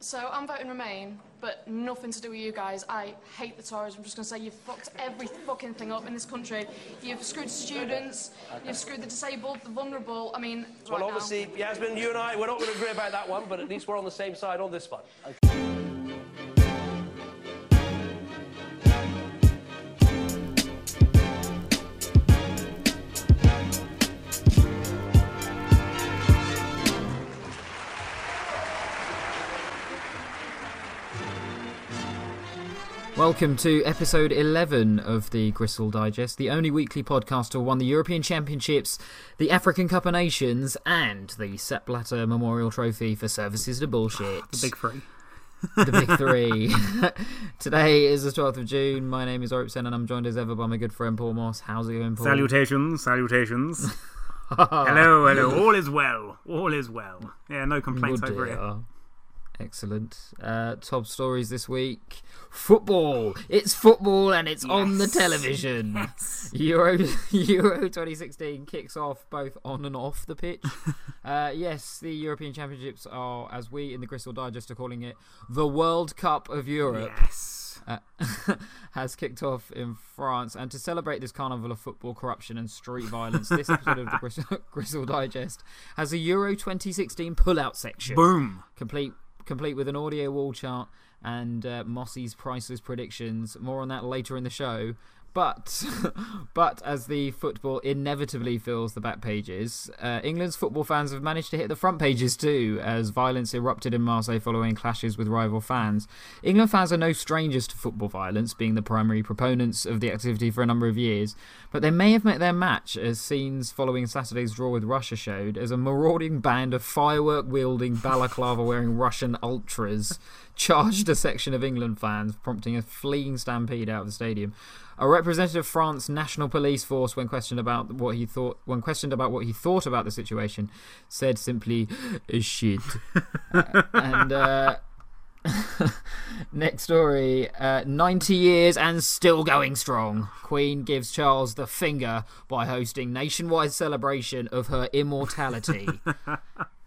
So I'm voting Remain, but nothing to do with you guys. I hate the Tories. I'm just going to say you've fucked every fucking thing up in this country. You've screwed students, you've screwed the disabled, the vulnerable. I mean, Well, right obviously, now. Yasmin, you and I, we're not going to agree about that one, but at least we're on the same side on this one. Welcome to episode 11 of the Gristle Digest, the only weekly podcast to won the European Championships, the African Cup of Nations, and the Sepp Blatter Memorial Trophy for services to bullshit. The big three. the big three. Today is the 12th of June. My name is Oripsen, and I'm joined as ever by my good friend Paul Moss. How's it going, Paul? Salutations, salutations. hello, hello. All is well. All is well. Yeah, no oh complaints Good over here. Excellent. Uh, top stories this week. Football. It's football and it's on the Yes. television. Euro Euro 2016 kicks off both on and off the pitch. uh, yes, the European Championships are, as we in the Gristle Digest are calling it, the World Cup of Europe. Yes. Uh, has kicked off in France. And to celebrate this carnival of football corruption and street violence, this episode of the Gristle, Gristle Digest has a Euro 2016 pull-out section Boom. complete complete with an audio wall chart and uh, Mossy's priceless predictions. More on that later in the show. But, but as the football inevitably fills the back pages, uh, England's football fans have managed to hit the front pages too, as violence erupted in Marseille following clashes with rival fans. England fans are no strangers to football violence, being the primary proponents of the activity for a number of years, but they may have met their match, as scenes following Saturday's draw with Russia showed, as a marauding band of firework wielding, balaclava wearing Russian ultras charged a section of England fans, prompting a fleeing stampede out of the stadium. A representative of France National Police Force, when questioned about what he thought, when questioned about what he thought about the situation, said simply, "Shit." Uh, and uh, next story: uh, ninety years and still going strong. Queen gives Charles the finger by hosting nationwide celebration of her immortality.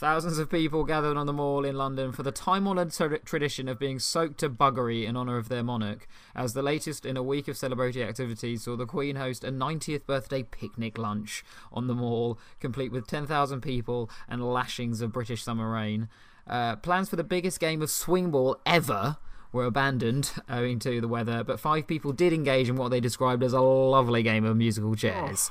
Thousands of people gathered on the mall in London for the time honoured tra- tradition of being soaked to buggery in honour of their monarch, as the latest in a week of celebratory activities saw the Queen host a 90th birthday picnic lunch on the mall, complete with 10,000 people and lashings of British summer rain. Uh, plans for the biggest game of swing ball ever were abandoned owing to the weather, but five people did engage in what they described as a lovely game of musical chairs.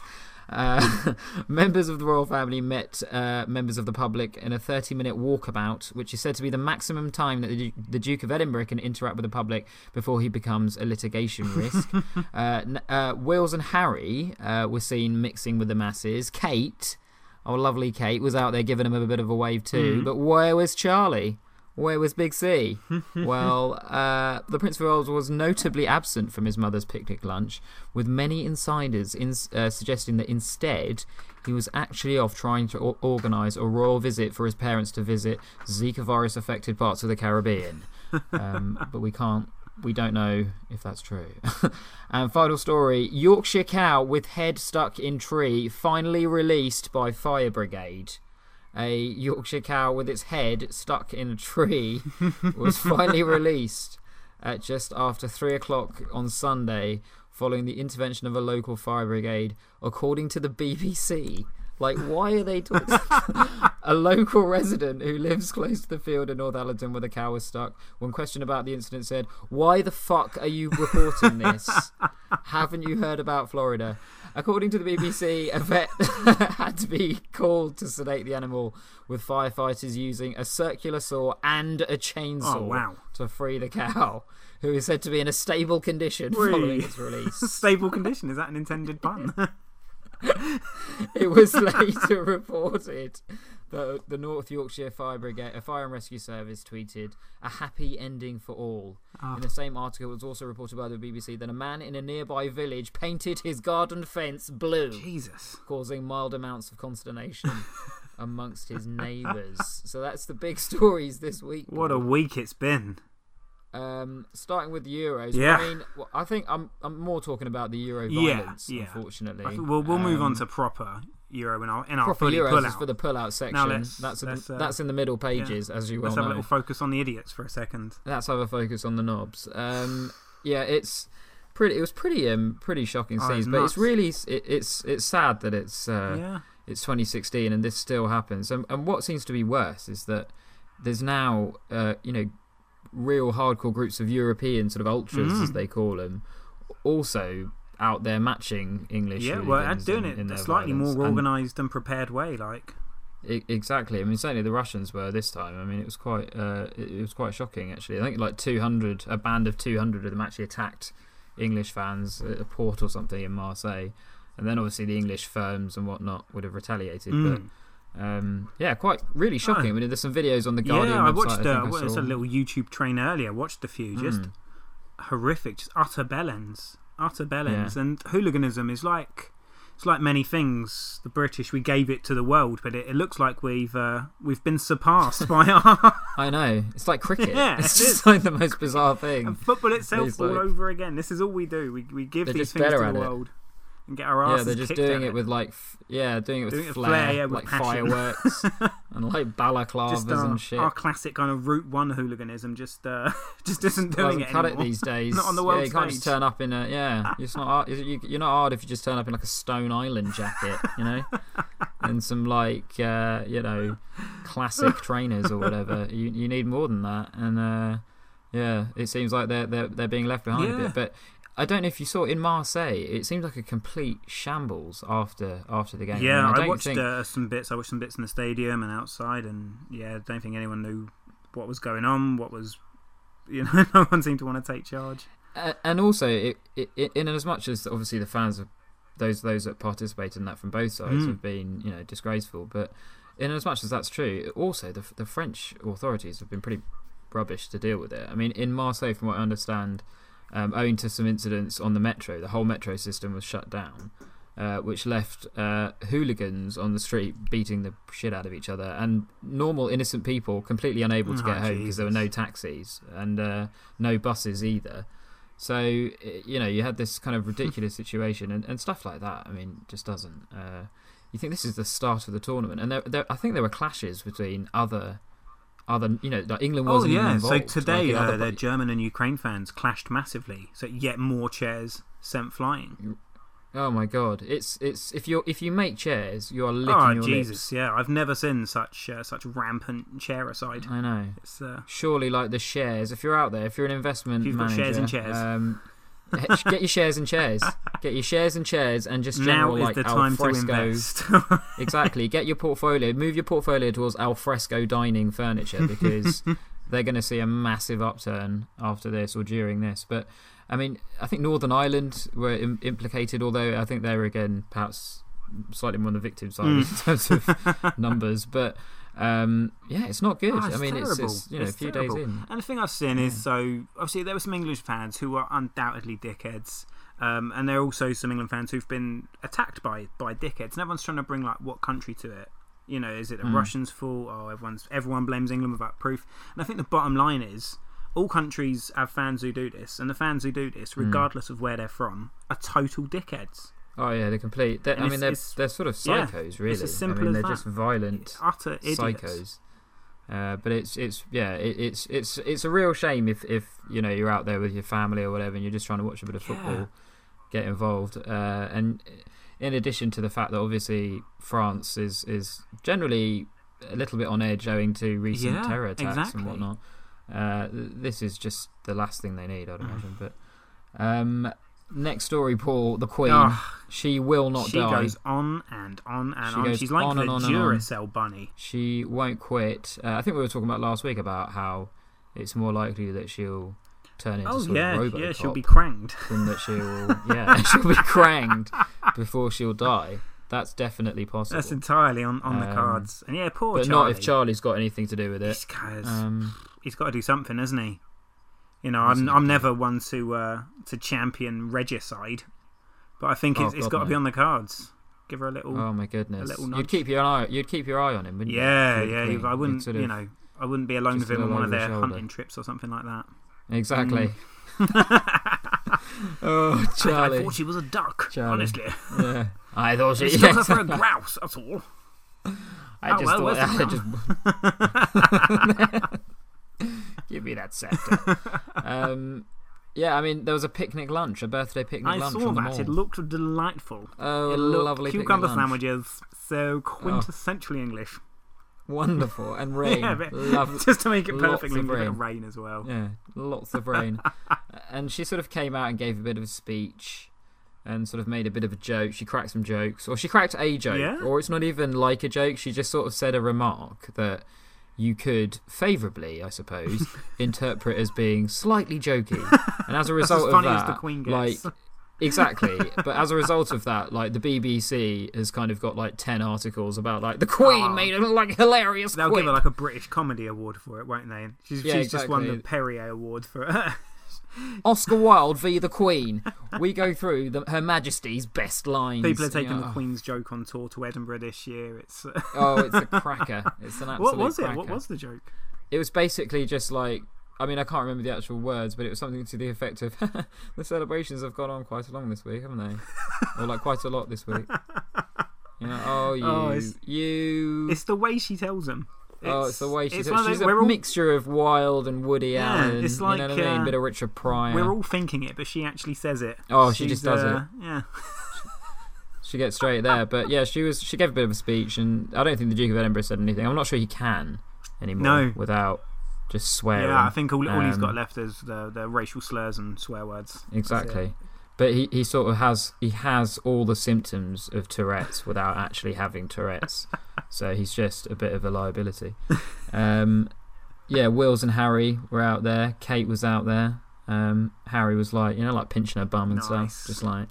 Uh, members of the royal family met uh, members of the public in a 30 minute walkabout, which is said to be the maximum time that the, the Duke of Edinburgh can interact with the public before he becomes a litigation risk. uh, n- uh, Wills and Harry uh, were seen mixing with the masses. Kate, our lovely Kate, was out there giving him a bit of a wave too. But where was Charlie? Where was Big C? well, uh, the Prince of Wales was notably absent from his mother's picnic lunch, with many insiders in, uh, suggesting that instead he was actually off trying to o- organise a royal visit for his parents to visit Zika virus affected parts of the Caribbean. Um, but we can't. We don't know if that's true. and final story Yorkshire cow with head stuck in tree finally released by fire brigade a Yorkshire cow with its head stuck in a tree was finally released at just after three o'clock on Sunday following the intervention of a local fire brigade, according to the BBC. Like, why are they talking? a local resident who lives close to the field in Northallerton where the cow was stuck, when questioned about the incident, said, Why the fuck are you reporting this? Haven't you heard about Florida? According to the BBC, a vet had to be called to sedate the animal, with firefighters using a circular saw and a chainsaw Oh, wow. to free the cow, who is said to be in a stable condition following its release. Stable condition. Is that an intended pun? It was later reported that the North Yorkshire Fire Brigade, a fire and rescue service, tweeted a happy ending for all. Ah. In the same article, it was also reported by the BBC that a man in a nearby village painted his garden fence blue, Jesus. causing mild amounts of consternation amongst his neighbours. So that's the big stories this week. What a week it's been. Um, starting with the Euros. Yeah. I mean, I think I'm I'm more talking about the Euro violence, yeah. unfortunately. I think we'll, we'll move on Um, to proper Euro in our in our Proper fully Euros pull is for the pull-out section. let's- that's in let's, the, uh, that's in the middle pages, as you well Let's have a little focus on the idiots for a second. Let's have a focus on the knobs. Um, yeah, it's pretty. It was pretty um pretty shocking Oh, scenes, it's but it's really it, it's it's sad that it's uh, yeah. it's 2016 and this still happens. And, and what seems to be worse is that there's now uh, you know real hardcore groups of European sort of ultras as Mm. they call them, also out there matching English. Yeah, well, and doing in- it in a slightly violence. more organised and prepared way. Like, exactly. I mean, certainly the Russians were this time. I mean, it was quite uh, it, it was quite shocking actually. I think like 200, a band of 200 of them actually attacked English fans at a port or something in Marseille, and then obviously the English firms and whatnot would have retaliated. mm. But um, yeah, quite really shocking. Oh. I mean, there's some videos on the Guardian yeah, I website. watched. I uh, I saw. a little YouTube train earlier. Watched a few. Just Mm. horrific, just utter bellends, utter bellends, and hooliganism is like. It's like many things. The British, we gave it to the world, but it, it looks like we've uh, we've been surpassed by our I know. It's like cricket. Yeah, it's it just is. like the most bizarre thing. and football itself It's all like- over again. This is all we do. We we give They're these things to the it. And get our Yeah, they're just doing it with like, f- yeah, doing it with Doing it flair, flair, yeah, with like passion. fireworks and like balaclavas just our, and shit. our classic kind of Route One hooliganism just uh, just isn't doing doesn't it cut anymore. it these days. Not on the yeah, world you can't just turn up in a yeah. It's not you're not hard if you just turn up in like a Stone Island jacket, you know, and some like uh, you know classic trainers or whatever. You you need more than that, and uh, yeah, it seems like they're they're they're being left behind a bit, but. I don't know if you saw in Marseille. It seemed like a complete shambles after after the game. Yeah, I, mean, I, I, watched think, uh, some bits. I watched some bits in the stadium and outside, and yeah, I don't think anyone knew what was going on. What was, you know, no one seemed to want to take charge. Uh, and also, it, it, it, in as much as obviously the fans of those those that participated in that from both sides Mm. have been you know disgraceful, but in as much as that's true, also the the French authorities have been pretty rubbish to deal with it. I mean, in Marseille, from what I understand, um, owing to some incidents on the metro, the whole metro system was shut down. Uh, which left uh, hooligans on the street beating the shit out of each other, and normal innocent people completely unable to Oh, get home because there were no taxis and uh, no buses either. So you know, you had this kind of ridiculous situation and, and stuff like that. I mean, just doesn't. Uh, you think this is the start of the tournament, and there, there, I think there were clashes between other, other, you know, like England Oh wasn't even yeah, so involved. today like uh, other the bo- German and Ukraine fans clashed massively. So yet more chairs sent flying. oh my god, it's it's if you if you make chairs, you are licking Oh your Jesus, lips. yeah, I've never seen such uh, such rampant chairicide. I know. It's uh, Surely, like the shares. If you're out there, if you're an investment If you've got manager, shares in chairs. um, get your shares and chairs. Get your shares and chairs, and just now is like the time to invest. exactly. Get your portfolio, move your portfolio towards alfresco dining furniture because they're going to see a massive upturn after this or during this. But I mean, I think Northern Ireland were Im- implicated, although I think they were again perhaps slightly more on the victim side in terms of numbers. But um, yeah, it's not good. Oh, it's I mean, it's, you know It's a few terrible. days in. And the thing I've seen is so obviously there were some English fans who are undoubtedly dickheads, um, and there are also some England fans who've been attacked by by dickheads. And everyone's trying to bring like what country to it. You know, is it the Mm. Russians' fault? Oh, everyone's everyone blames England without proof. And I think the bottom line is all countries have fans who do this, and the fans who do Mm. this, regardless of where they're from, are total dickheads. Oh yeah, they're complete. They're, I it's- mean, they're it's- they're sort of yeah, psychos, really. as simple I mean, as they're just violent Utter idiots. psychos. Uh, but it's it's yeah it, it's it's it's a real shame if if you know you're out there with your family or whatever and you're just trying to watch a bit of football, Yeah. get involved. Uh, and in addition to the fact that obviously France is is generally a little bit on edge owing to recent Yeah, terror attacks exactly. and whatnot. Uh, this is just the last thing they need, I'd imagine. But um, next story, Paul, the Queen. Ugh, she will not she die. She goes on and on and She on. She's like on the on. Duracell bunny. She won't quit. Uh, I think we were talking about last week about how it's more likely that she'll turn into a robot. Oh sort yeah, of yeah, she'll be cranged. than that she'll yeah she'll be cranged before she'll die. That's definitely possible. That's entirely on, on the Um, cards. And yeah, poor but Charlie. not if Charlie's got anything to do with it. This guy's, Um, he's got to do something, hasn't he? You know, I'm? I'm never one to uh, to champion regicide, but I think Oh, it's, it's God, got to be on the cards. Give her a little. oh my goodness! little You'd keep your eye. You'd keep your eye on him, wouldn't you? yeah, yeah. I wouldn't, sort you know, I wouldn't be alone with him on one of their shoulder. hunting trips or something like that. Exactly. Mm. oh, I, I thought she was a duck. Charlie. Honestly, yeah, I thought she. Stuck her for a grouse. That's all. I Oh, just well, thought I just give me that scepter. um, yeah, I mean, there was a picnic lunch, a birthday picnic I lunch saw on the that. It looked delightful. oh, it lovely cucumber sandwiches, so quintessentially English. Wonderful and rain. Yeah, Love, Just to make it perfectly, of and give it rain. rain as well. yeah, lots of rain. and she sort of came out and gave a bit of a speech. And sort of made a bit of a joke. She cracked some jokes, or she cracked a joke, Yeah? or it's not even like a joke. She just sort of said a remark that you could favourably, I suppose, interpret as being slightly jokey. And as a result as of that, like exactly. but as a result of that, like the BBC has kind of got like ten articles about like the Queen Oh. made a like hilarious. They'll quip. give her like a British comedy award for it, won't they? She's, Yeah, she's just won the. Perrier Award for it. Oscar Wilde v the Queen. We go through the, Her Majesty's best lines. People are taking You the Queen's joke on tour to Edinburgh this year. It's uh, Oh, it's a cracker. It's an absolute what was it? cracker. What was the joke? It was basically just like. I mean, I can't remember the actual words, but it was something to the effect of the celebrations have gone on quite a long this week, haven't they? or like quite a lot this week. You know, oh, you, Oh, it's- you. It's the way she tells them. Oh, it's the way she's. it's She's those- a all- mixture of wild and Woody Yeah, Allen. it's you know like, what I mean? uh, Bit of Richard Pryor. We're all thinking it, but she actually says it. Oh, she She's, just does uh, Yeah. She gets straight there, but yeah, she was. She gave a bit of a speech, and I don't think the Duke of Edinburgh said anything. I'm not sure he can anymore No. without just swearing. Yeah, I think all, all he's got Um, left is the, the racial slurs and swear words. Exactly. But he, he sort of has he has all the symptoms of Tourette's without actually having Tourette's. so he's just a bit of a liability. Um, yeah, Wills and Harry were out there. Kate was out there. Um, Harry was like, you know, like pinching her bum and Nice. stuff, just like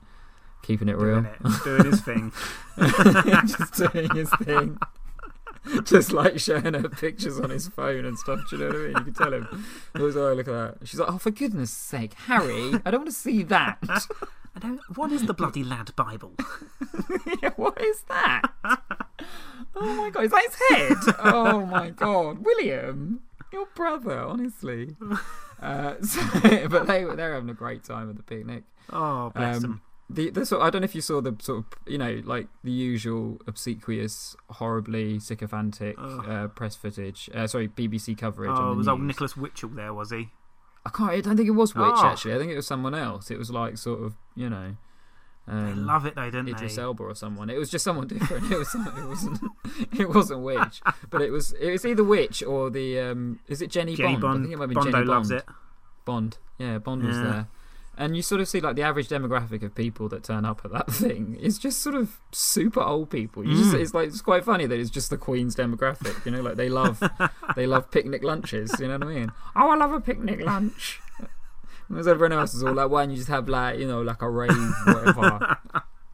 keeping it real. Doing it, doing his thing. just doing his thing. Just like showing her pictures on his phone and stuff. Do you know what I mean? You can tell him. He was, oh, look at that. She's like, oh, for goodness sake, Harry, I don't want to see that. I don't. What is the bloody lad Bible? Yeah, what is that? Oh my god, is that his head? Oh my god, William, your brother, honestly. Uh, so, but they they're having a great time at the picnic. Oh, bless Um, him. The, the sort, I don't know if you saw the sort of you know like the usual obsequious, horribly sycophantic uh, press footage. Uh, sorry, BBC coverage. Oh, was old. Nicholas Witchell there? Was he? I can't. I don't think it was Witch Oh. actually. I think it was someone else. It was like sort of you know. They Um, love it though, don't Idris they? Elba or someone. It was just someone different. It was it wasn't it wasn't Witch, but it was it was either Witch or the um is it Jenny, Jennie Bond? Bond. I think it might be Bondo Jenny loves Bond. it. Bond, yeah, Bond was there, and you sort of see like the average demographic of people that turn up at that thing is just sort of super old people. You just Mm. it's like it's quite funny that it's just the Queen's demographic. You know, like they love they love picnic lunches. You know what I mean? Oh, I love a picnic lunch. Whereas everyone else is all like, why don't you just have like, you know, like a rave, whatever.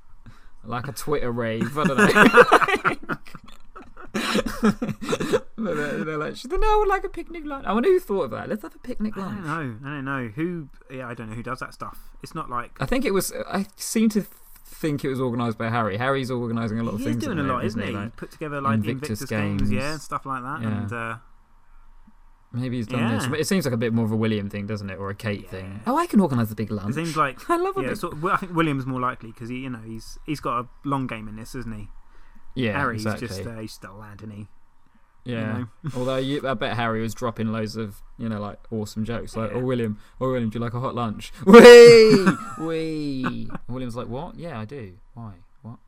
like a Twitter rave, I don't know. they're, they're like, no, I would like a picnic lunch. I wonder who thought of that. Let's have a picnic I lunch. don't know. I don't know who. Yeah, I don't know who does that stuff. It's not like I think it was. I seem to think it was organised by Harry. Harry's organising a lot of things. he's doing a lot, isn't he? Like, Put together like the Invictus Invictus games, yeah, and stuff like that. Yeah. And uh, maybe he's done this. Yeah. But it seems like a bit more of a William thing, doesn't it, or a Kate Yeah. thing? Oh, I can organise a big lunch. it seems like I love a yeah. big. Sort of, I think William's more likely because he, you know, he's he's got a long game in this, isn't he? yeah, Harry's exactly. just uh, he's just a lad, isn't he? Yeah. know? Although you, I bet Harry was dropping loads of, you know, like awesome jokes. Like, Yeah. oh, William, oh, William, do you like a hot lunch? Wee! Wee! William's like, what? Yeah, I do. Why? What?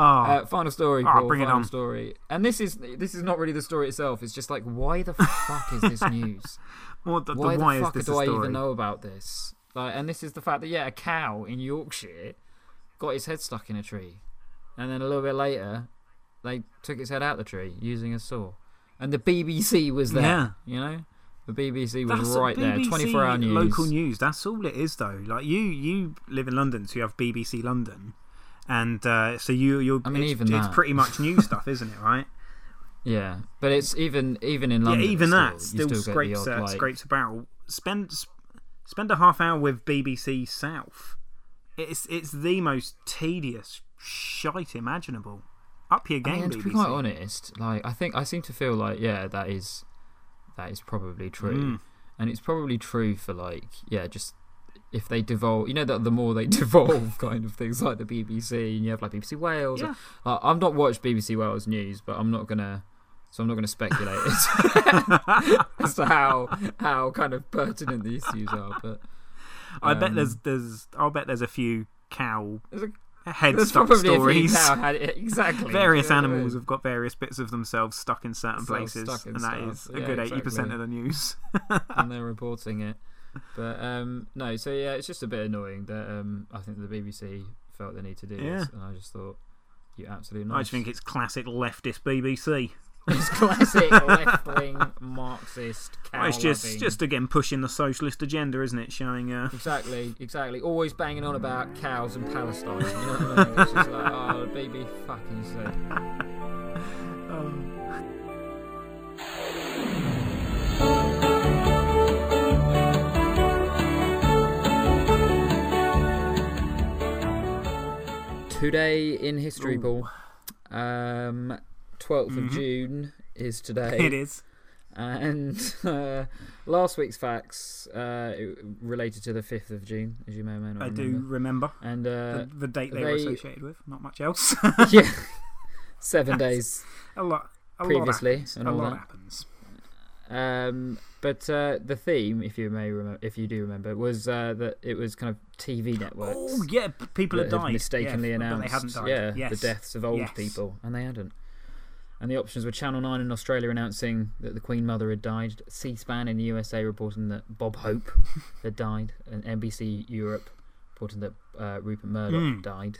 Oh, Uh, final story, Ah, Paul. bring it on. story. And this is this is not really the story itself. It's just like, why the fuck is this news? what the, the why why, the fuck do I story? even know about this? Like, and this is the fact that yeah, a cow in Yorkshire got his head stuck in a tree, and then a little bit later, they took its head out the tree using a saw, and the BBC was there. Yeah. You know, the BBC was That's right there, twenty four hour news. local news. That's all it is, though. Like you, you live in London, so you have BBC London, and uh, so you, you're. I mean, it's, even it's that. pretty much new stuff, isn't it? Right? Yeah, but it's even even in London. yeah, even it's that still, still, still scrapes odd, uh, like, scrapes a barrel. Spend spend a half hour with BBC South. It's it's the most tedious shite imaginable. Up your I game, mean, to BBC. be quite honest, like I think I seem to feel like yeah, that is that is probably true, Mm. and it's probably true for like yeah, just if they devolve, you know that the more they devolve, kind of things like the BBC, and you have like BBC Wales. Yeah. Uh, I've not watched BBC Wales news, but I'm not gonna. So I'm not going to speculate as, to how how kind of pertinent the issues are. But I bet um, there's there's I'll bet there's a few cow a, head there's stuck stories. a few now had exactly Various animals have got various bits of themselves stuck in certain Stuck- places, in and that stuff. is a Yeah, good eighty percent of the news. and they're reporting it. But um, no, so yeah, it's just a bit annoying that um, I think the BBC felt the need to do Yeah. this, and I just thought you absolutely. Not. I just think it's classic leftist BBC. it's classic left-wing Marxist. Well, it's just just again pushing the socialist agenda, isn't it? Showing uh, Exactly, exactly. Always banging on about cows and Palestine. You know what I mean? It's just like, oh, baby fucking said. Today in history, Ooh. Paul. Um, 12th of Mhm. June is today. it is. And uh, last week's facts uh, related to the 5th of June, as you may or may not I do remember. remember And uh, the, the date they, were associated with. Not much else. yeah, seven days a lot. A previously lot happens. and a all lot that. happens. Um, but uh, the theme, if you may remember, if you do remember, was uh, that it was kind of TV networks. Oh yeah, people have died. mistakenly yeah, announced, but they hadn't died. yeah, yes. the deaths of old Yes. people, and they hadn't. And the options were Channel Nine in Australia announcing that the Queen Mother had died, C-SPAN in the USA reporting that Bob Hope had died, and NBC Europe reporting that uh, Rupert Murdoch Mm. died.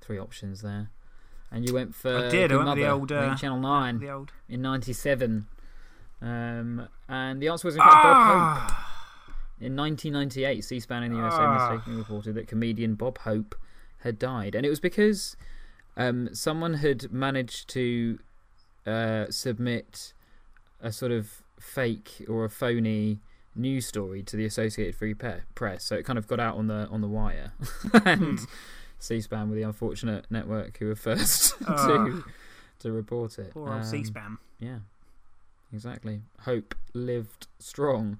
Three options there, and you went for I did, I went with the old, uh, Channel Nine The old. in '97, um, and the answer was in fact Bob Hope. Ah, In 1998, C-SPAN in the USA Ah. mistakenly reported that comedian Bob Hope had died, and it was because um, someone had managed to uh, submit a sort of fake or a phony news story to the Associated Free Press, so it kind of got out on the on the wire, and Hmm. C-SPAN were the unfortunate network who were first to Ah. to report it. poor old Um, C-SPAN. yeah, exactly. Hope lived strong.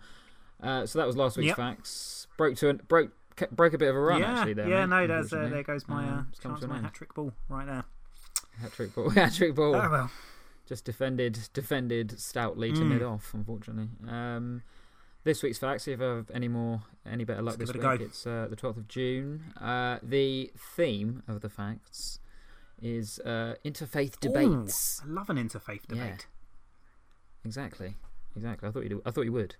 Uh, so that was last week's Yep. facts. Broke to a, broke broke a bit of a run yeah, actually. There, yeah, mate, no, there's, uh, there goes my uh, Um, it's chance my hat trick ball right there. hat trick ball. hat trick ball. Oh well. Just defended defended stoutly to Mm. mid off. Unfortunately. Um, this week's facts. If I have any more any better luck Let's this give it a week. It's uh, the twelfth of June. Uh, the theme of the facts is uh, interfaith debates. Ooh, I love an interfaith Yeah. Exactly, exactly. I thought you. I thought you would.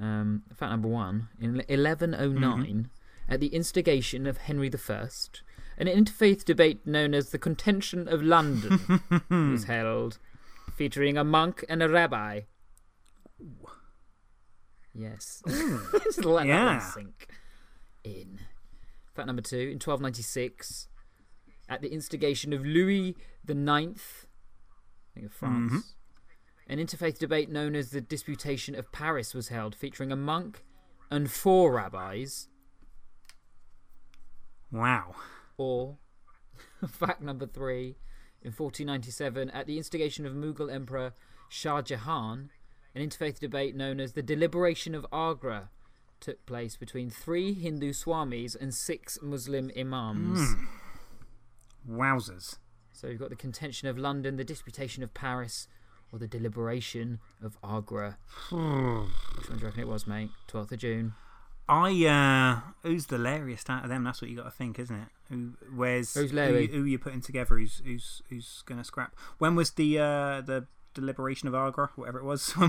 Um, fact number one: in 1109, Mm-hmm. at the instigation of Henry I, an interfaith debate known as the Contention of London was held, featuring a monk and a rabbi. Yes, just let that one sink in. Fact number two: in 1296, at the instigation of Louis the Ninth, I think of France. Mhm. An interfaith debate known as the Disputation of Paris was held, featuring a monk and four rabbis. Wow. Or, fact number three, in 1497, at the instigation of Mughal Emperor Shah Jahan, an interfaith debate known as the Deliberation of Agra took place between three Hindu swamis and six Muslim imams. Hmm. Wowzers. So you've got the contention of London, the disputation of Paris, or the deliberation of Agra. Which one do you reckon it was, mate? 12th of June. I uh, who's the lariest out of them? That's what you got to think, isn't it? Who where's Who's who, Larry? you- who you're putting together? Who's who's who's gonna scrap? When was the uh, the deliberation of Agra, whatever it was?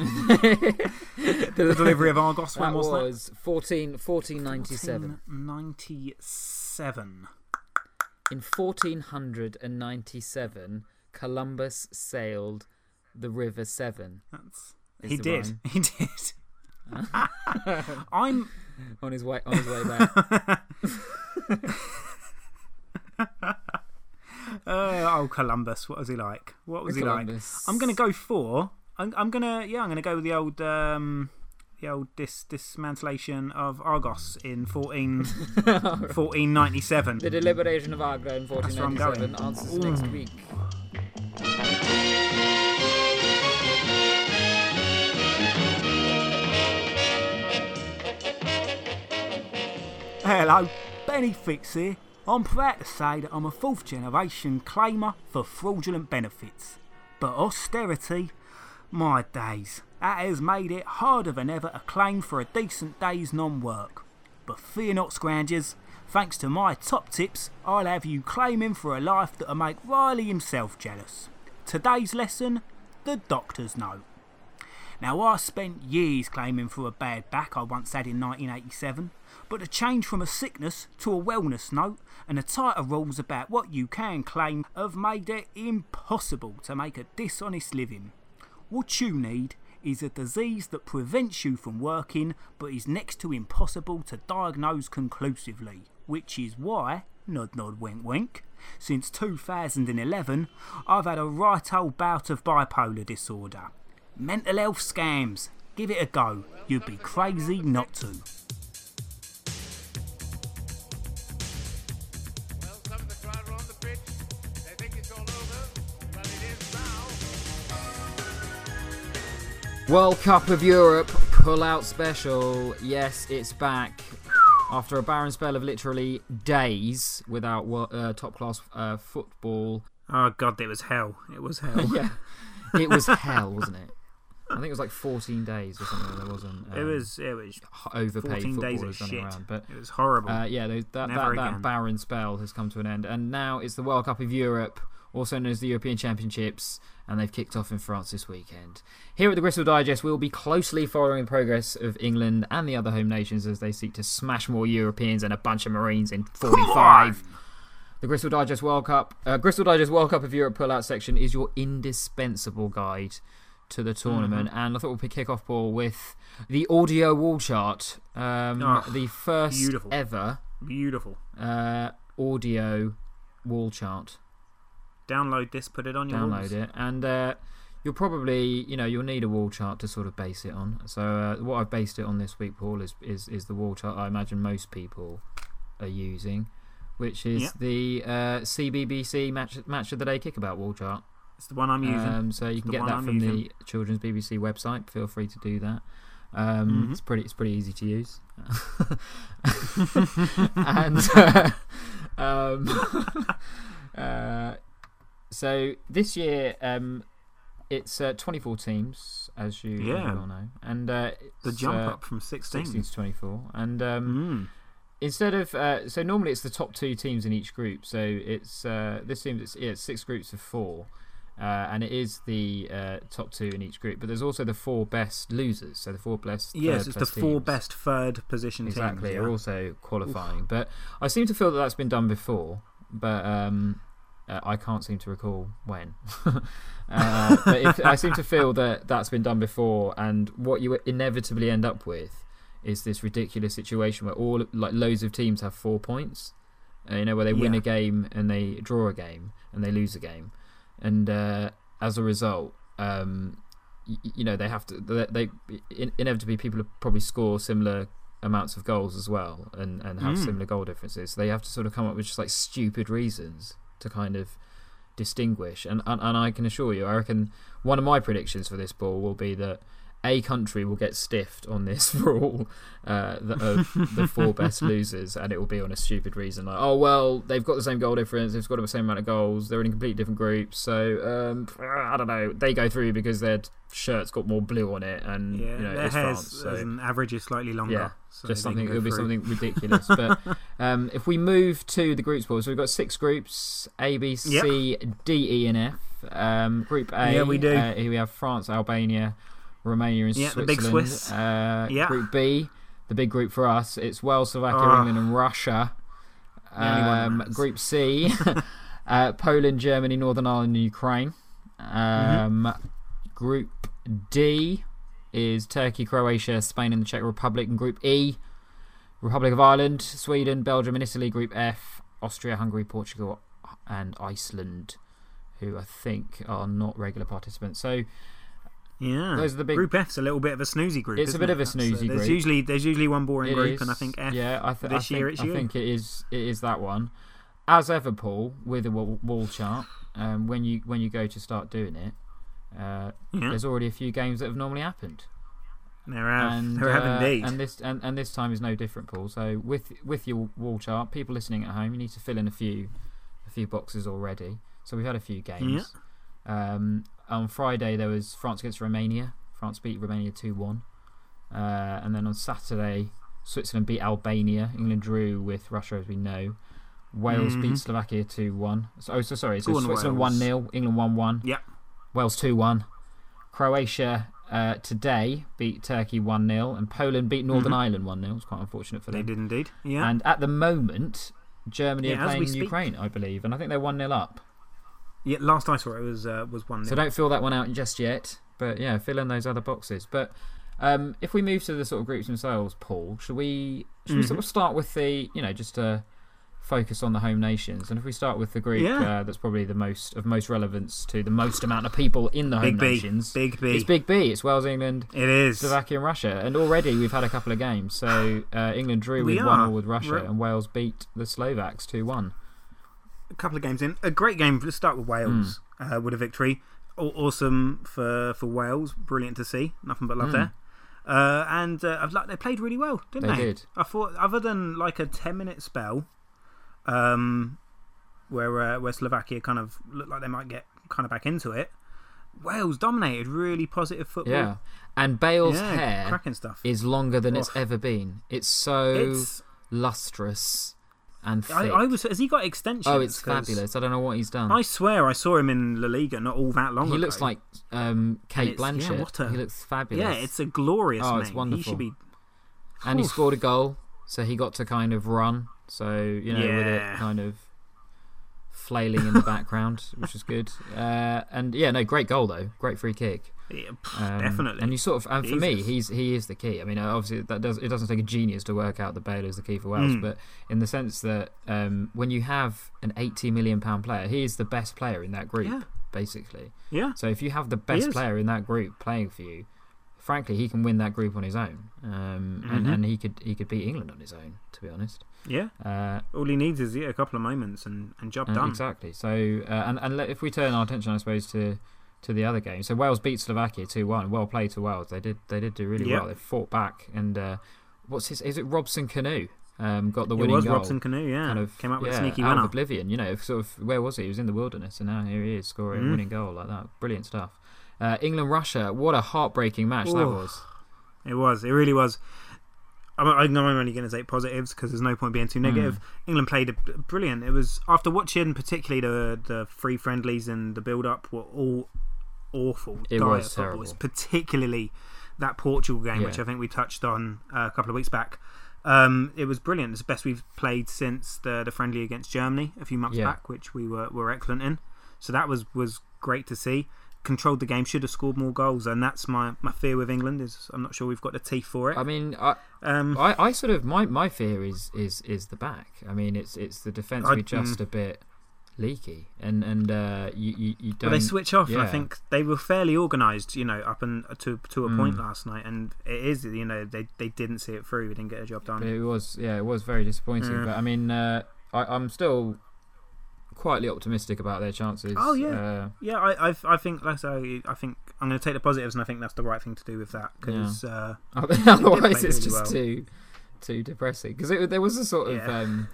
the delivery of Argos. When That was, was 14, that? 1497. 1497. In 1497, Columbus sailed the River Severn That's he did. rhyme. He did. I'm on his way on his way back. uh, oh Columbus. What was he like? What was he like? I'm gonna go for. I'm, I'm gonna yeah. I'm gonna go with the old um, the old dis dismantlation of Argos in 14, 1497. The deliberation of Agra in That's where I'm 1497 going. answers next week. Hello, Benny Fitz here. I'm proud to say that I'm a fourth generation claimer for fraudulent benefits. But austerity, my days, that has made it harder than ever to claim for a decent day's non work. But fear not, Scroungers, thanks to my top tips, I'll have you claiming for a life that'll make Riley himself jealous. Today's lesson the doctor's note. Now, I spent years claiming for a bad back I once had in 1987, but the change from a sickness to a wellness note and the tighter rules about what you can claim have made it impossible to make a dishonest living. What you need is a disease that prevents you from working but is next to impossible to diagnose conclusively, which is why, nod nod wink wink, since 2011 I've had a right old bout of bipolar disorder. Mental health scams. Give it a go. You'd be crazy not to. World Cup of Europe pull-out special. Yes, it's back. After a barren spell of literally days without uh, top-class uh, football, Oh god, it was hell. It was hell. yeah, it was hell, wasn't it? I think it was like 14 days or something. There wasn't. Um, It was it was overpaid 14 days of shit. around, but it was horrible. Uh, yeah, those, that, that, that barren spell has come to an end, and now it's the World Cup of Europe, also known as the European Championships, and they've kicked off in France this weekend. Here at the Gristle Digest, we'll be closely following the progress of England and the other home nations as they seek to smash more Europeans and a bunch of Marines in 45. The Gristle Digest World Cup, uh, Gristle Digest World Cup of Europe pull-out section is your indispensable guide to the tournament, Mm-hmm. and I thought we'd kick off, Paul, with the audio wall chart. Um, Oh, the first beautiful. ever Beautiful. uh, audio wall chart. Download this, put it on your Download walls. it, and uh, you'll probably, you know, you'll need a wall chart to sort of base it on. So uh, what I've based it on this week, Paul, is is, is the wall chart I imagine most people are using, which is Yep. the uh, CBBC match match of the day kickabout wall chart. It's the one I'm using. Um, so you It's can get that I'm from using. the Children's BBC website. Feel free to do that. Um, Mhm. It's pretty. It's pretty easy to use. and uh, um, uh, so this year, um, it's uh, 24 teams, as you Yeah. all know, and uh, the jump uh, up from 16. 16 to 24, and um, Mm. instead of uh, so normally it's the top two teams in each group so it's uh, this seems it's, yeah, it's six groups of four uh, and it is the uh, top two in each group but there's also the four best losers so the four best Yes, it's the four teams best third position exactly teams. are yeah. also qualifying but I seem to feel that that's been done before but um, uh, I can't seem to recall when uh, but if, I seem to feel that that's been done before and what you inevitably end up with is this ridiculous situation where all like loads of teams have four points. Uh, you know, where they win Yeah. a game and they draw a game and they lose a game, and uh, as a result, um, y- y- you know they have to. They, they inevitably people probably score similar amounts of goals as well and and have Mm. similar goal differences. So they have to sort of come up with just like stupid reasons to kind of distinguish. And, and and I can assure you, I reckon one of my predictions for this ball will be that a country will get stiffed on this rule uh, the, of the four best losers, and it will be on a stupid reason like, oh well, they've got the same goal difference, they've got the same amount of goals, they're in a completely different groups, so um, I don't know, they go through because their shirt's got more blue on it, and Yeah, you know their it's France, so as an average is slightly longer. Yeah, so just something. It'll be something ridiculous. but um, if we move to the groups, so we've got six groups: A, B, C, D, E, and F. Um, group A. Yeah, we do. Uh, here we have France, Albania, Romania, and Yeah, the Switzerland. big Swiss. Uh, Yeah. Group B, the big group for us. It's Wales, Slovakia, Oh. England, and Russia. The only one that Um, group C, uh, Poland, Germany, Northern Ireland, and Ukraine. Mm-hmm. Um, Group D is Turkey, Croatia, Spain, and the Czech Republic. And Group E, Republic of Ireland, Sweden, Belgium, and Italy. Group F, Austria, Hungary, Portugal, and Iceland, who I think are not regular participants. So Yeah, Those are the big- Group F's a little bit of a snoozy group. It's a bit it? of a That's, snoozy there's. Usually, there's usually one boring It group, is, and I think F. yeah, I, th- this I year think, it's I you. think it is. It is that one. As ever, Paul, with a wall, wall chart. Um, when you when you go to start doing it, uh, Yeah. there's already a few games that have normally happened. They have. and they have uh, indeed. and this and, and this time is no different, Paul. So with with your wall chart, people listening at home, you need to fill in a few a few boxes already. So we've had a few games. Um, on Friday there was France against Romania. France beat Romania two one, uh, and then on Saturday Switzerland beat Albania. England drew with Russia, as we know. Wales Mhm. beat Slovakia two one. So, oh, so sorry. So Go Switzerland one 0 England one one. Yep. Wales 2 1. Croatia uh, today beat Turkey 1 0. And Poland beat Northern Mhm. Ireland 1 0. It's quite unfortunate for them. They did indeed. Yeah. And at the moment, Germany Yeah, are playing. Ukraine, I believe. And I think they're 1 0 up. Yeah. Last I saw it was uh, was one. So don't fill that one out just yet. But yeah, fill in those other boxes. But um, if we move to the sort of groups themselves, Paul, should we, should we Mhm. sort of start with the, you know, just to focus on the home nations? And if we start with the group Yeah. uh, that's probably the most of most relevance to the most amount of people in the home Big B. nations. Big B. It's Big B. It's Wales, England, It is. Slovakia and Russia, and already we've had a couple of games. So uh, England drew We with one. 0 with Russia, and Wales beat the Slovaks two one. A couple of games in. A great game. Let's start with Wales Hmm. uh, with a victory. Aw- awesome for, for Wales. Brilliant to see. Nothing but love Mm. there. Uh, and uh, I've, like, they played really well, didn't They they? did. I thought, other than like a 10 minute spell um, where, uh, where Slovakia kind of looked like they might get kind of back into it, Wales dominated. Really positive football. Yeah, and Bale's Yeah, hair cracking stuff. is longer than it's ever been. It's so It's, lustrous and thick. I, I was. Has he got extensions? oh, it's fabulous. I don't know what he's done. I swear I saw him in La Liga not all that long he ago. He looks like um, Kate it's- yeah, what a- he looks fabulous. Yeah, it's a glorious Oh, name. it's He should be. and he scored a goal, so he got to kind of run. So you know, with it kind of flailing in the background, which is good. Uh, and yeah, no, great goal though. Great free kick. Yeah, Um, definitely. And you sort of, and for me, he's he is the key. I mean, obviously that does it doesn't take a genius to work out that Bale is the key for Wales, Mm. but in the sense that um, when you have an eighty million pound player, he is the best player in that group, Yeah. basically. yeah, So if you have the best player in that group playing for you, frankly, he can win that group on his own, um, and, Mhm. and he could he could beat England on his own. To be honest, yeah. uh, All he needs is yeah, a couple of moments and, and job uh, done. exactly. So uh, and and let- if we turn our attention, I suppose to to the other game. So Wales beat Slovakia two one. Well played to Wales. They did they did do really Yeah. well. They fought back and uh, what's his? Is it Robson-Kanu? Um, got the winning It was goal. Robson-Kanu, yeah. Kind of Came up with yeah, a sneaky out winner. of oblivion. You know, sort of where was he? He was in the wilderness, and now here he is scoring a Mm. winning goal like that. Brilliant stuff. Uh, England Russia. What a heartbreaking match that was. It was. It really was. I'm- I know I'm only going to take positives because there's no point being too negative. Hmm. England played a, brilliant. It was after watching particularly the the free friendlies and the build up were all awful. It dire was terrible. It's particularly that Portugal game, which I think we touched on uh, a couple of weeks back. Um, it was brilliant. It's the best we've played since the the friendly against Germany a few months Yeah. back, which we were were excellent in. So that was was great to see. Controlled the game, should have scored more goals, and that's my, my fear with England. Is I'm not sure we've got the teeth for it. I mean, I, Um, I, I sort of my, my fear is is is the back. I mean, it's it's the defense we just a bit leaky, and and uh, you you, you don't. they switch off, and I think they were fairly organised, you know, up and to to a point Mm. last night. And it is, you know, they they didn't see it through. We didn't get a job But done. it was yeah, it was very disappointing. Yeah. But I mean, uh, I, I'm still quietly optimistic about their chances. Oh, yeah. uh, Yeah, I I, I think like I say, I think I'm going to take the positives, and I think that's the right thing to do with that because uh, otherwise, it's really just well. too too depressing because there was a sort of Yeah. um,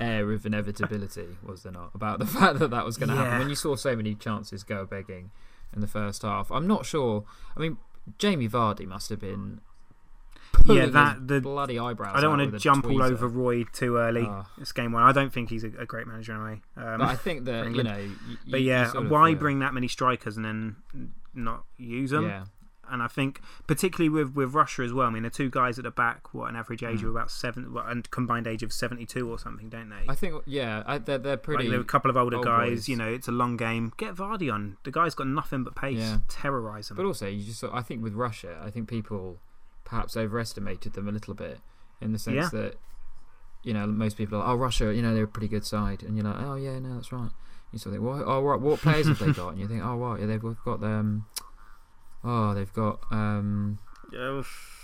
air of inevitability, was there not, about the fact that that was going to happen when you saw so many chances go begging in the first half. I'm not sure. I mean, Jamie Vardy must have been. Yeah, that- the- bloody eyebrows. I don't want to jump all over Roy too early. Oh. It's game one. I don't think he's a, a great manager anyway. Um, But I think that you know. You, but yeah, of, why uh, bring that many strikers and then not use them? Yeah, And I think particularly with, with Russia as well. I mean, the two guys at the back, what an average age Mm. of about seven, and combined age of seventy-two or something, don't they? I think yeah, I, they're they're pretty. Like, there were a couple of older old guys. boys. You know, it's a long game. Get Vardy on. The guy's got nothing but pace. Yeah. Terrorise him. But also, you just I think with Russia, I think people perhaps overestimated them a little bit in the sense Yeah. that you know most people are oh Russia, you know they're a pretty good side, and you're like oh yeah no that's right. You sort of think well oh right what players have they got? And you think oh right yeah they've got um oh they've got um Uh,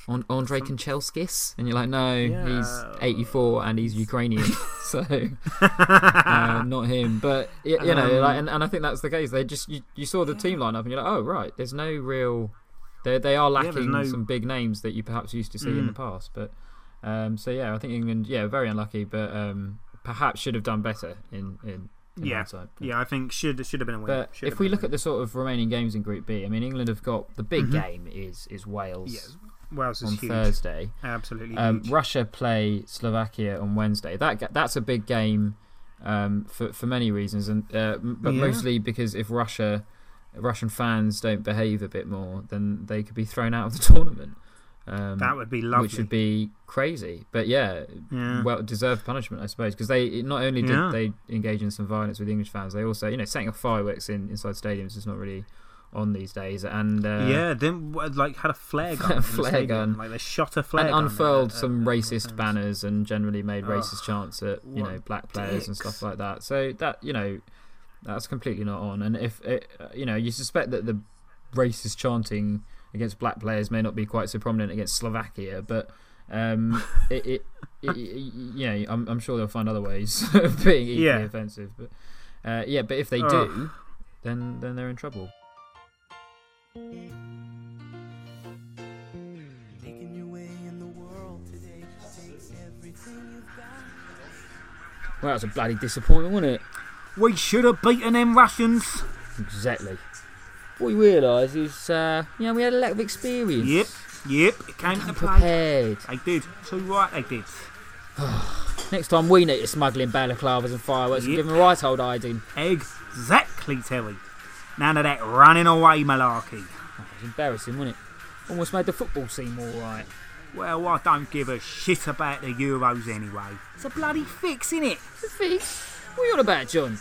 An- Andre Kanchelskis, and you're like no he's 84 and he's Ukrainian, so uh, not him. But you know, Um, like, and, and I think that's the case. They just you, you saw the team line up, and you're like, oh right, there's no real, they they are lacking no- some big names that you perhaps used to see in the Mm. past. But um, so yeah, I think England, yeah, very unlucky, but um, perhaps should have done better in, in Yeah. hindsight. Yeah, I think should should have been a win. But Should if we look at the sort of remaining games in Group B, I mean, England have got the big Mhm. game is is Wales yeah, Wales is on huge, Thursday. absolutely Um. Russia play Slovakia on Wednesday. That that's a big game um, for for many reasons, and uh, but Yeah. mostly because if Russia Russian fans don't behave a bit more, then they could be thrown out of the tournament. Um, that would be lovely. which would be crazy. But yeah, Yeah. well deserved punishment, I suppose, because they not only did Yeah. they engage in some violence with English fans, they also you know setting off fireworks in inside stadiums is not really on these days, and uh, yeah, then like had a flare gun. Flare gun. Like they shot a flare and gun. unfurled at- some at- at racist fans. banners and generally made Ugh, racist chants at you know black players and stuff like that. So that you know that's completely not on. And if it, uh, you know you suspect that the racist chanting against black players may not be quite so prominent against Slovakia, but um, it, it, it, it you know I'm, I'm sure they'll find other ways of being equally Yeah. offensive. But uh, yeah, but if they Ugh. do, then then they're in trouble. Making your way in the world today takes everything you've got. Well, that was a bloody disappointment, wasn't it? We should have beaten them Russians. Exactly. What you realise is, uh, you know, we had a lack of experience. Yep, yep, it came play. Prepared. They did. Too right, they did. Next time we need to smuggle in balaclavas and fireworks and give them a right old hiding. Exactly, Terry. None of that running away malarkey. Oh, it was embarrassing, wasn't it? Almost made the football seem alright. Well, I don't give a shit about the Euros anyway. It's a bloody fix, innit? The fix? What are you on about, John?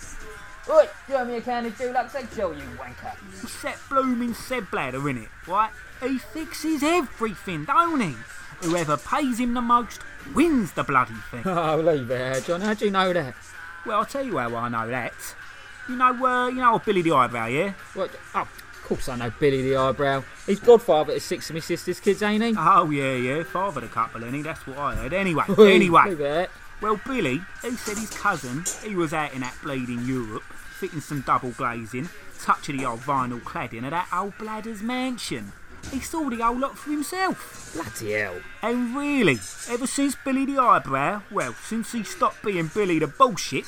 Oi, you owe me a can of Dulux eggshell, you wanker. It's that blooming Seb Bladder, innit? Right? He fixes everything, don't he? Whoever pays him the most wins the bloody thing. Oh, leave it there, John. How do you know that? well, I'll tell you how I know that. You know, uh, you know Billy the Eyebrow, yeah? What? Oh, of course I know Billy the Eyebrow. He's godfather to six of my sister's kids, ain't he? Oh, yeah, yeah. Fathered a couple, ain't he? That's what I heard. Anyway, anyway. Leave it. Well, Billy, he said his cousin, he was out in that bleeding Europe, fitting some double glazing, touch of the old vinyl cladding of that old bladder's mansion. He saw the whole lot for himself. Bloody hell. And really, ever since Billy the Eyebrow, well, since he stopped being Billy the Bullshit,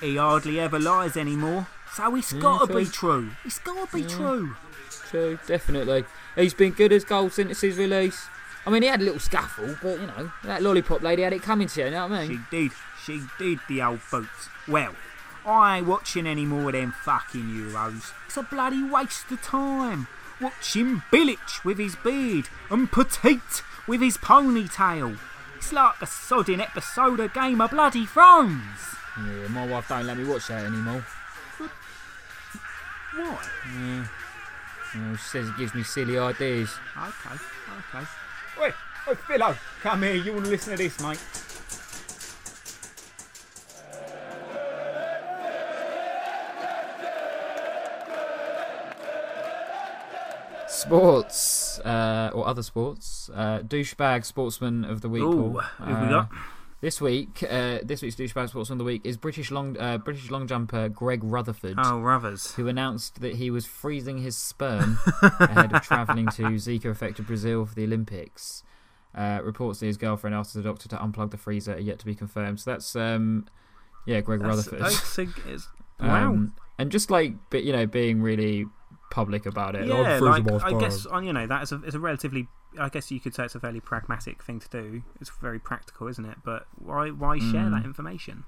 he hardly ever lies anymore. So it's gotta be true. It's gotta be true. True, definitely. He's been good as goal since his release. I mean, he had a little scuffle, but you know, that lollipop lady had it coming to you, you know what I mean? She did. She did, the old boots. Well, I ain't watching any more of them fucking Euros. It's a bloody waste of time. Watching Billich with his beard and Petite with his ponytail. It's like a sodding episode of Game of Bloody Thrones. Yeah, my wife don't let me watch that anymore. Why? Yeah. know, she says it gives me silly ideas. Okay, okay. Wait, oh, Philo, come here. You want to listen to this, mate? Sports, uh, or other sports. Uh, douchebag sportsman of the week. Ooh, who we Uh, got? This week, uh, this week's douchebag sportsman of the week is British long uh, British long jumper Greg Rutherford. Oh, Ruthers. who announced that he was freezing his sperm ahead of travelling to Zika affected Brazil for the Olympics. Uh, reports that his girlfriend asked the doctor to unplug the freezer are yet to be confirmed. So that's, um, yeah, Greg That's- Rutherford. that's a- it's- wow. Um, and just like, but you know, being really public about it. Yeah, like I guess you know that is a it's a relatively. I guess you could say it's a fairly pragmatic thing to do. It's very practical, isn't it? But why why share Mm. that information?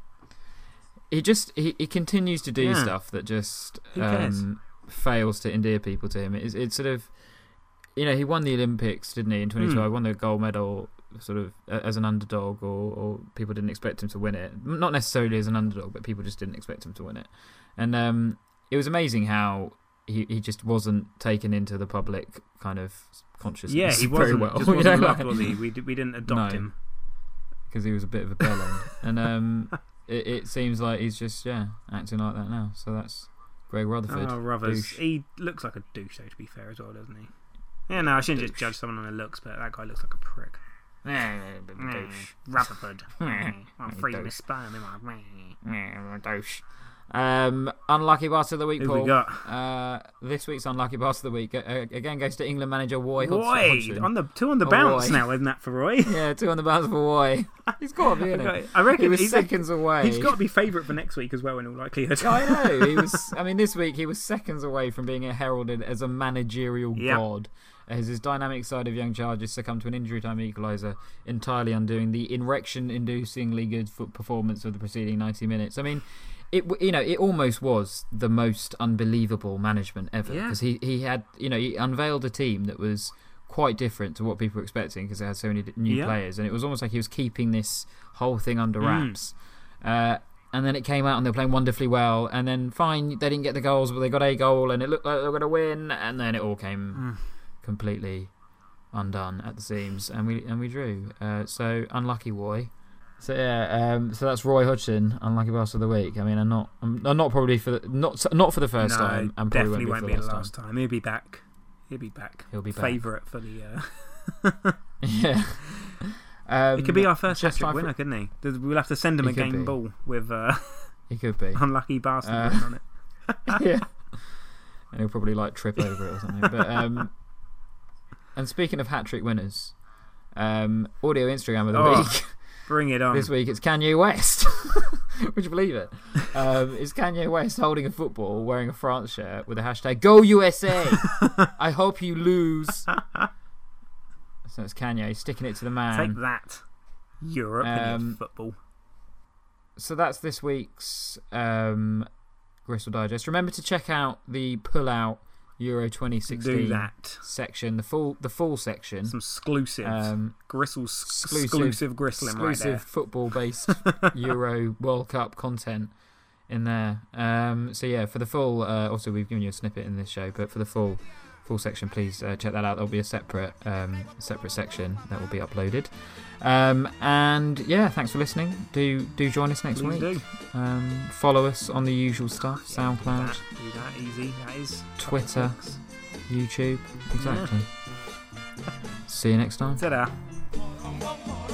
he just he, he continues to do Yeah. stuff that just um, fails to endear people to him. It's, it's sort of you know he won the Olympics, didn't he? In 2012, Hmm. won the gold medal sort of as an underdog, or, or people didn't expect him to win it. Not necessarily as an underdog, but people just didn't expect him to win it. And um, it was amazing how. He, he just wasn't taken into the public kind of consciousness Yeah, he very wasn't. well. Just you wasn't know, loved, was he? We, we didn't adopt No. him. because he was a bit of a bellend. and um, it, it seems like he's just yeah acting like that now. So that's Greg Rutherford. Oh, Ruthers. He looks like a douche, though. To be fair, as well, doesn't he? Yeah, no, I shouldn't just judge someone on their looks, but that guy looks like a prick. douche. Rutherford. I'm freezing douche. his sperm. am I? Douche. Um, unlucky bastard of the week, Who Paul. we got? Uh, this week's unlucky bastard of the week uh, again goes to England manager Roy Roy on the two on the bounce now, isn't that for Roy? Yeah, two on the bounce for Roy. He's got to be in it. I reckon he was he's a- seconds away. He's got to be favourite for next week as well, in all likelihood. I know. He was. I mean, this week he was seconds away from being heralded as a managerial Yep. god, as his dynamic side of young charges succumbed to an injury time equaliser, entirely undoing the erection-inducingly good foot performance of the preceding 90 minutes. I mean. It, you know, it almost was the most unbelievable management ever Yeah. because he, he had, you know, he unveiled a team that was quite different to what people were expecting because it had so many new Yeah. players, and it was almost like he was keeping this whole thing under Mm. wraps. Uh, and then it came out and they were playing wonderfully well. And then fine, they didn't get the goals, but they got a goal, and it looked like they were going to win. And then it all came completely undone at the seams, and we and we drew. Uh, so unlucky, Roy. So yeah, um, so that's Roy Hodgson, unlucky bastard of the week. I mean, I'm not, I'm, I'm not probably for the, not not for the first no, time, and definitely probably won't won't be be the for the last time. He'll be back. He'll be back. He'll be back. Favourite for the. Uh... yeah. Um, it could be our first hat trick try for- winner, couldn't he? We'll have to send him He a game be. ball with uh, He could be. unlucky bastard Uh, on it. yeah. And he'll probably like trip over it or something. But um, and speaking of hat trick winners, um, audio Instagram of the Oh, week. Bring it on. This week it's Kanye West. Would you believe it? Um, it's Kanye West holding a football, wearing a France shirt with the hashtag Go USA. I hope you lose. So it's Kanye sticking it to the man. Take that, Europe and Um, football. so that's this week's um, Gristle Digest. Remember to check out the pull out Euro 2016 Do that. section, the full the full section. Some exclusives. Um, Gristle's exclusive, exclusive gristling right exclusive there. football based Euro World Cup content in there. Um, so yeah, for the full, uh, also we've given you a snippet in this show, but for the full full section, please uh, check that out. There'll be a separate um, separate section that will be uploaded. Um, and yeah, thanks for listening. Do do join us next Please week. do. Um, follow us on the usual stuff: SoundCloud, That, do that easy. That is. Twitter, YouTube. Exactly. See you next time. Ta-da.